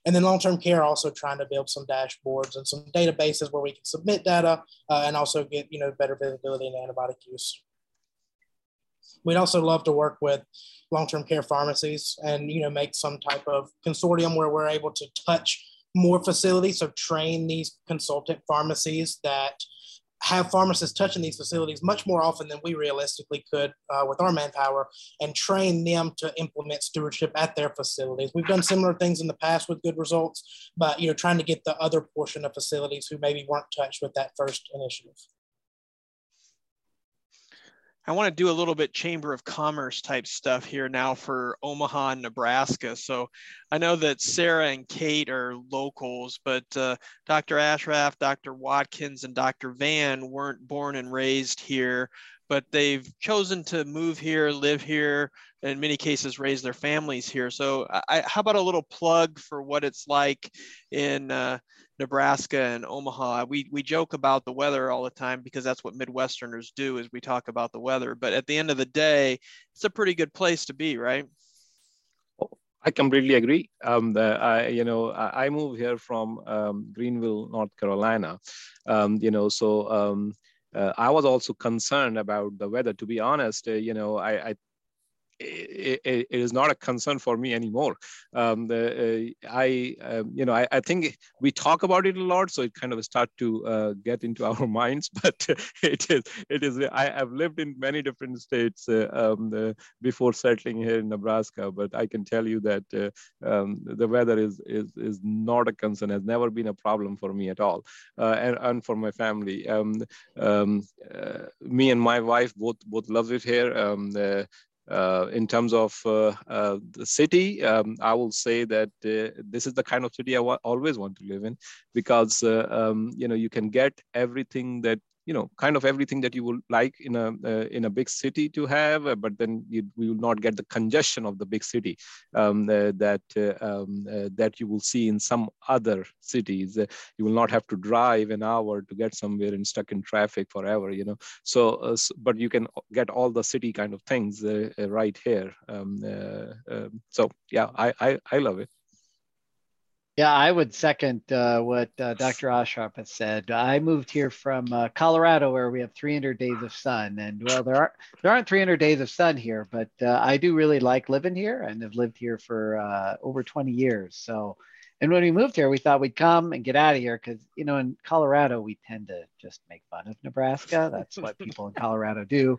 And then long-term care, also trying to build some dashboards and some databases where we can submit data uh, and also get, you know, better visibility in antibiotic use. We'd also love to work with long-term care pharmacies and you know make some type of consortium where we're able to touch more facilities so train these consultant pharmacies that have pharmacists touching these facilities much more often than we realistically could uh, with our manpower and train them to implement stewardship at their facilities. We've done similar things in the past with good results, but you know, trying to get the other portion of facilities who maybe weren't touched with that first initiative. I want to do a little bit Chamber of Commerce type stuff here now for Omaha, and Nebraska. So I know that Sarah and Kate are locals, but uh, Dr. Ashraf, Dr. Watkins, and Dr. Van weren't born and raised here, but they've chosen to move here, live here, and in many cases raise their families here. So I, how about a little plug for what it's like in uh, Nebraska and Omaha. We we joke about the weather all the time because that's what Midwesterners do is we talk about the weather. But at the end of the day, it's a pretty good place to be, right? I completely agree. Um, the, I, you know, I, I moved here from um, Greenville, North Carolina. Um, you know, so um, uh, I was also concerned about the weather. To be honest, uh, you know, I, I it, it is not a concern for me anymore. Um, the, uh, I, um, you know, I, I, think we talk about it a lot, so it kind of start to uh, get into our minds. But it is, it is. I have lived in many different states uh, um, the, before settling here in Nebraska, but I can tell you that uh, um, the weather is is is not a concern. Has never been a problem for me at all, uh, and and for my family. Um, um, uh, me and my wife both both love it here. Uh, in terms of uh, uh, the city, um, I will say that uh, this is the kind of city I always want to live in because uh, um, you know you can get everything that you know kind of everything that you would like in a uh, in a big city to have uh, but then you, will not get the congestion of the big city um, uh, that uh, um, uh, that you will see in some other cities. Uh, you will not have to drive an hour to get somewhere and stuck in traffic forever you know. So, but you can get all the city kind of things right here um, um, so yeah I, I i love it yeah, I would second uh, what uh, Dr. Ashraf has said. I moved here from uh, Colorado, where we have 300 days of sun, and well, there are there aren't 300 days of sun here, but uh, I do really like living here, and have lived here for uh, over 20 years. So, and when we moved here, we thought we'd come and get out of here because you know in Colorado we tend to just make fun of Nebraska. That's what people in Colorado do,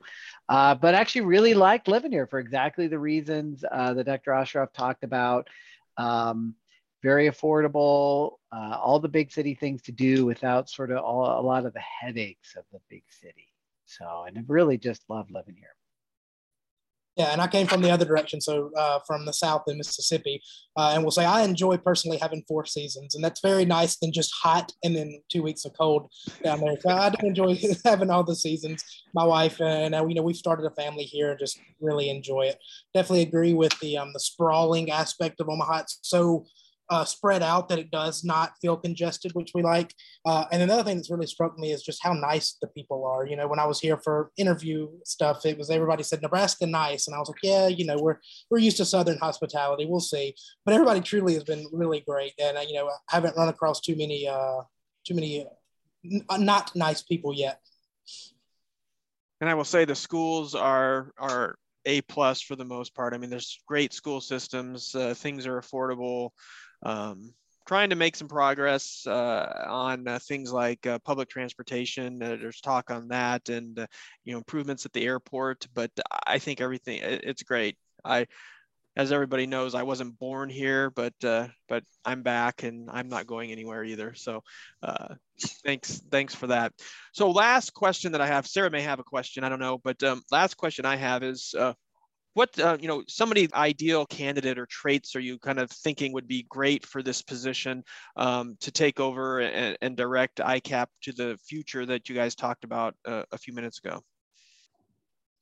uh, but actually really like living here for exactly the reasons that Dr. Ashraf talked about. Um, very affordable, uh, all the big city things to do without sort of all, a lot of the headaches of the big city. So, and I really just love living here. Yeah, and I came from the other direction, so uh, from the south in Mississippi, uh, and will say I enjoy personally having four seasons, and that's very nice than just hot and then two weeks of cold down there. So I do enjoy having all the seasons. My wife and uh, you know we've started a family here and just really enjoy it. Definitely agree with the um, the sprawling aspect of Omaha. It's so uh, spread out that it does not feel congested, which we like. Uh, and another thing that's really struck me is just how nice the people are. You know, when I was here for interview stuff, it was everybody said Nebraska nice, and I was like, yeah, you know, we're we're used to Southern hospitality. We'll see, but everybody truly has been really great, and uh, you know, I haven't run across too many uh, too many n- uh, not nice people yet. And I will say the schools are are a plus for the most part. I mean, there's great school systems. Uh, things are affordable um, trying to make some progress uh, on uh, things like uh, public transportation. Uh, there's talk on that, and uh, you know improvements at the airport. But I think everything it's great. I, as everybody knows, I wasn't born here, but uh, but I'm back, and I'm not going anywhere either. So thanks thanks for that. So last question that I have, Sarah may have a question. I don't know, but um, last question I have is what uh, you know some of ideal candidate or traits are you kind of thinking would be great for this position um, to take over and, and, direct icap to the future that you guys talked about uh, a few minutes ago?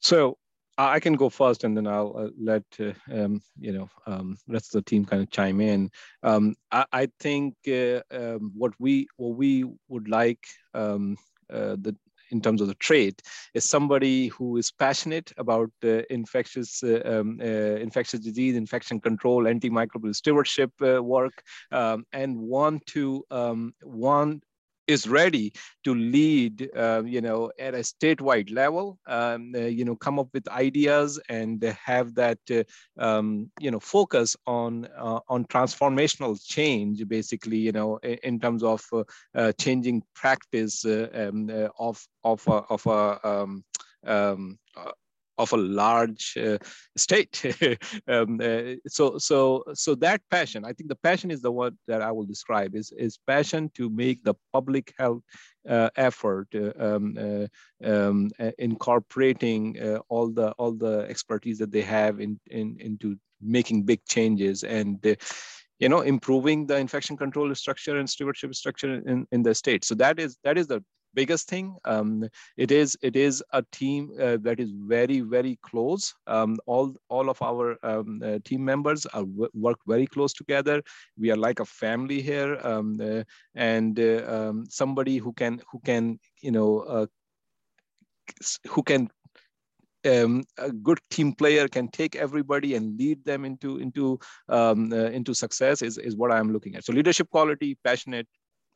So i can go first and then i'll uh, let uh, um, you know um, rest of the team kind of chime in. Um, I, I, think uh, um, what we what we would like um, uh, the in terms of the trait is somebody who is passionate about uh, infectious uh, um, uh, infectious disease, infection control, antimicrobial stewardship uh, work, um, and want to um, want is ready to lead, uh, you know, at a statewide level, um, uh, you know, come up with ideas and have that, uh, um, you know, focus on uh, on transformational change, basically, you know, in, in terms of uh, uh, changing practice um, of of of a um, um, of a large uh, state. um, uh, so, so, so that passion, I think the passion is the word that I will describe is, is passion to make the public health uh, effort, uh, um, uh, um, uh, incorporating all the all the expertise that they have in, in into making big changes and you know improving the infection control structure and stewardship structure in, in the state so that is that is the biggest thing. Um, it is it is a team uh, that is very very close. Um, all all of our um, uh, team members are work very close together. We are like a family here, um, uh, and uh, um, somebody who can who can you know uh, who can um, a good team player can take everybody and lead them into into um, uh, into success is, is what I'm looking at. So leadership quality, passionate,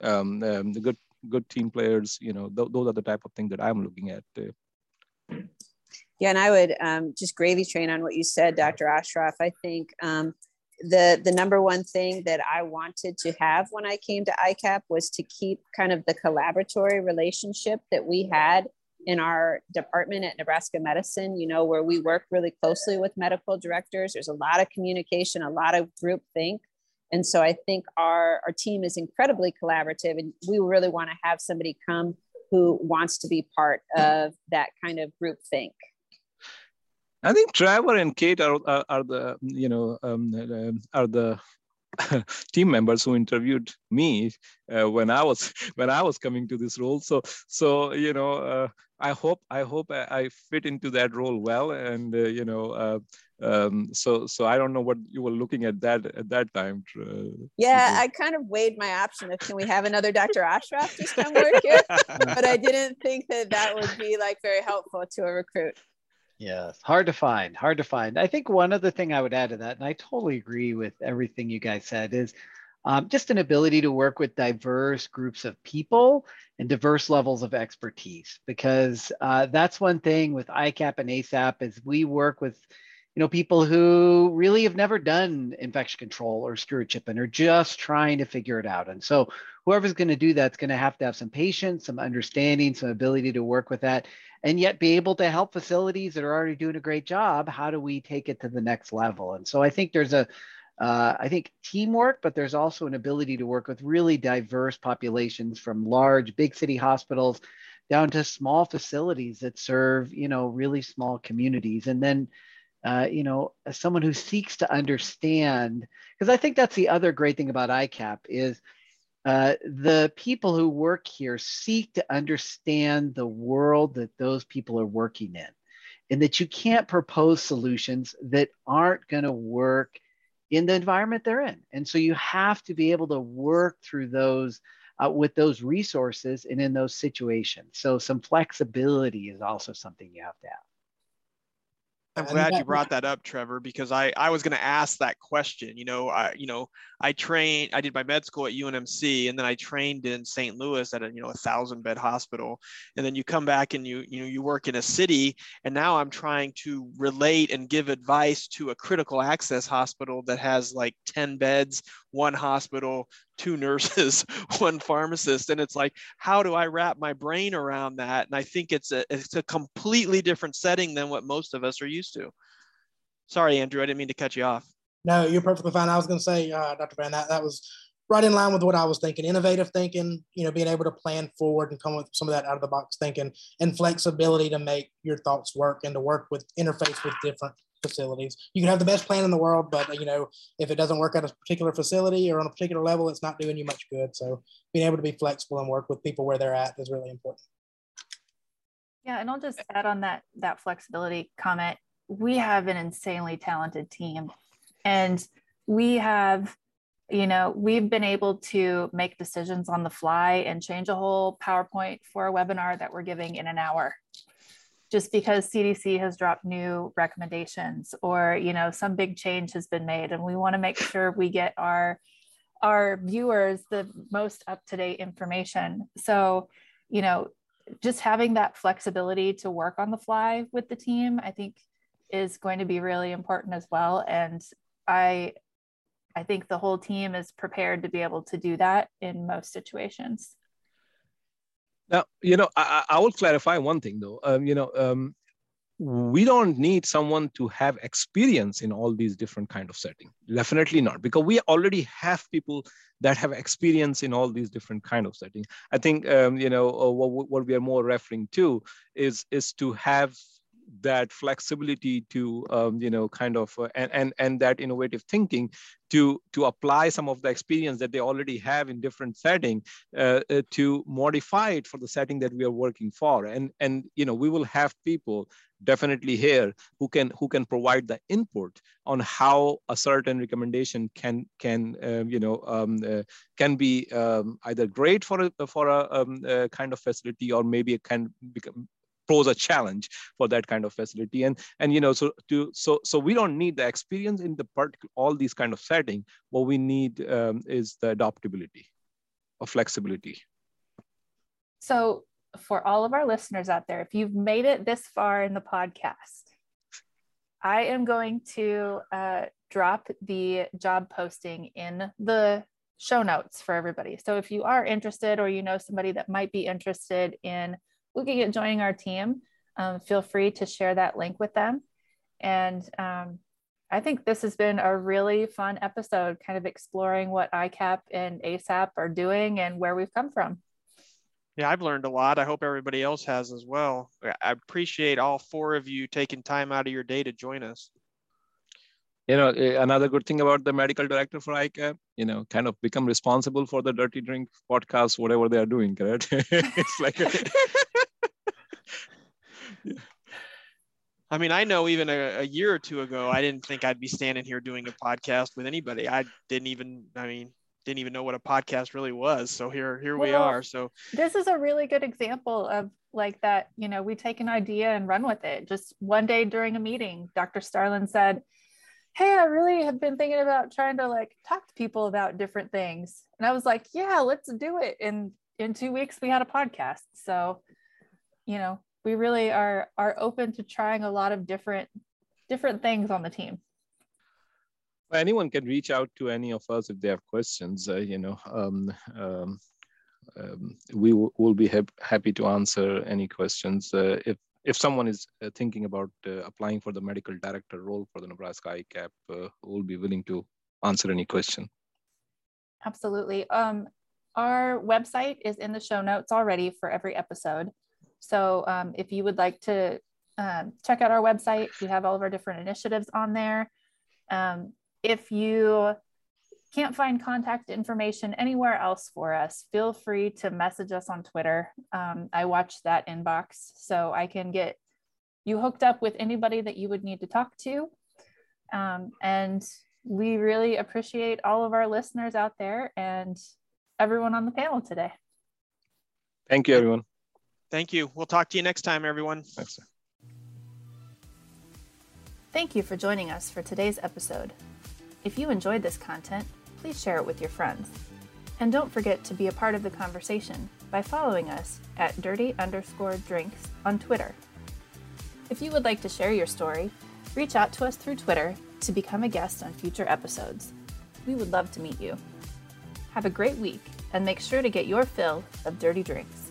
um, um, good good team players. You know, th- those are the type of thing that I'm looking at. Yeah, and I would um, just gravy train on what you said, Dr. Ashraf. I think um, the the number one thing that I wanted to have when I came to ICAP was to keep kind of the collaboratory relationship that we had in our department at Nebraska Medicine, you know, where we work really closely with medical directors. There's a lot of communication, a lot of group think. And so I think our, our team is incredibly collaborative and we really want to have somebody come who wants to be part of that kind of group think. I think Trevor and Kate are, are, are the, you know, um, are the team members who interviewed me uh, when I was when I was coming to this role. So so you know uh, I hope I hope I fit into that role well, and uh, you know, uh, um, so so I don't know what you were looking at that at that time. Uh, yeah, I kind of weighed my option of can we have another Dr. Ashraf just come work here, but I didn't think that that would be like very helpful to a recruit. Yes, hard to find, hard to find. I think one other thing I would add to that, and I totally agree with everything you guys said, is um, just an ability to work with diverse groups of people and diverse levels of expertise because uh, that's one thing with ICAP and ASAP is we work with you know people who really have never done infection control or stewardship and are just trying to figure it out and so whoever's going to do that's going to have to have some patience some understanding some ability to work with that and yet be able to help facilities that are already doing a great job how do we take it to the next level and so i think there's a uh, I think teamwork, but there's also an ability to work with really diverse populations from large, big city hospitals down to small facilities that serve, you know, really small communities. And then, uh, you know, someone who seeks to understand, because I think that's the other great thing about ICAP is uh, the people who work here seek to understand the world that those people are working in, and that you can't propose solutions that aren't going to work in the environment they're in. And so you have to be able to work through those uh, with those resources and in those situations. So some flexibility is also something you have to have. I'm glad you brought that up, Trevor, because I, I was going to ask that question. You know, I you know I trained, I did my med school at UNMC, and then I trained in St. Louis at a you know a thousand bed hospital, and then you come back and you you know you work in a city, and now I'm trying to relate and give advice to a critical access hospital that has like ten beds, one hospital, two nurses, one pharmacist, and it's like, how do I wrap my brain around that? And I think it's a it's a completely different setting than what most of us are used to. Sorry, Andrew, I didn't mean to cut you off. No, you're perfectly fine. I was going to say, uh, Dr. Van, that that was right in line with what I was thinking. Innovative thinking, you know, being able to plan forward and come with some of that out of the box thinking, and flexibility to make your thoughts work and to work with interface with different facilities. You can have the best plan in the world, but you know, if it doesn't work at a particular facility or on a particular level, it's not doing you much good. So being able to be flexible and work with people where they're at is really important. Yeah, and I'll just add on that that flexibility comment. We have an insanely talented team and we have you know we've been able to make decisions on the fly and change a whole powerpoint for a webinar that we're giving in an hour just because CDC has dropped new recommendations or you know some big change has been made. And we want to make sure we get our our viewers the most up-to-date information. So you know just having that flexibility to work on the fly with the team i think is going to be really important as well. And i i think the whole team is prepared to be able to do that in most situations now, you know, I, I will clarify one thing though. Um, you know, um, we don't need someone to have experience in all these different kind of settings. Definitely not, because we already have people that have experience in all these different kind of settings. I think um, you know uh, what, what we are more referring to is is to have that flexibility to um, you know kind of uh, and, and and that innovative thinking to to apply some of the experience that they already have in different setting uh, uh, to modify it for the setting that we are working for. And and you know we will have people definitely here who can who can provide the input on how a certain recommendation can can um, you know um, uh, can be um, either great for a for a, um, a, kind of facility or maybe it can become pose a challenge for that kind of facility. And and you know so to so so we don't need the experience in the part all these kind of setting. What we need um, is the adaptability or flexibility. So for all of our listeners out there if you've made it this far in the podcast i am going to uh, drop the job posting in the show notes for everybody. So if you are interested or you know somebody that might be interested in looking at joining our team, um, feel free to share that link with them. And um, I think this has been a really fun episode, kind of exploring what ICAP and ASAP are doing and where we've come from. Yeah, I've learned a lot. I hope everybody else has as well. I appreciate all four of you taking time out of your day to join us. You know, eh, another good thing about the medical director for ICAP, you know, kind of become responsible for the Dirty Drink podcast, whatever they are doing, correct? it's like, I mean, I know even a, a, year or two ago, I didn't think I'd be standing here doing a podcast with anybody. I didn't even, I mean, didn't even know what a podcast really was. So here, here well, we are. So this is a really good example of like that. You know, we take an idea and run with it. Just one day during a meeting, Dr. Starlin said, "Hey, I really have been thinking about trying to like talk to people about different things," and I was like, "Yeah, let's do it." And in two weeks, we had a podcast. So, you know, we really are are open to trying a lot of different different things on the team. Anyone can reach out to any of us if they have questions uh, you know um, um, um, we will be ha happy to answer any questions uh, if if someone is uh, thinking about uh, applying for the medical director role for the nebraska icap uh, we'll be willing to answer any question. Absolutely. Um, our website is in the show notes already for every episode so um, if you would like to um, check out our website, we have all of our different initiatives on there. Um, if you can't find contact information anywhere else for us, feel free to message us on Twitter. Um, I watch that inbox so I can get you hooked up with anybody that you would need to talk to. Um, and we really appreciate all of our listeners out there and everyone on the panel today. Thank you, everyone. Thank you. We'll talk to you next time, everyone. Thanks. Thank you for joining us for today's episode. If you enjoyed this content, please share it with your friends. And don't forget to be a part of the conversation by following us at dirty underscore drinks on Twitter. If you would like to share your story, reach out to us through Twitter to become a guest on future episodes. We would love to meet you. Have a great week and make sure to get your fill of dirty drinks.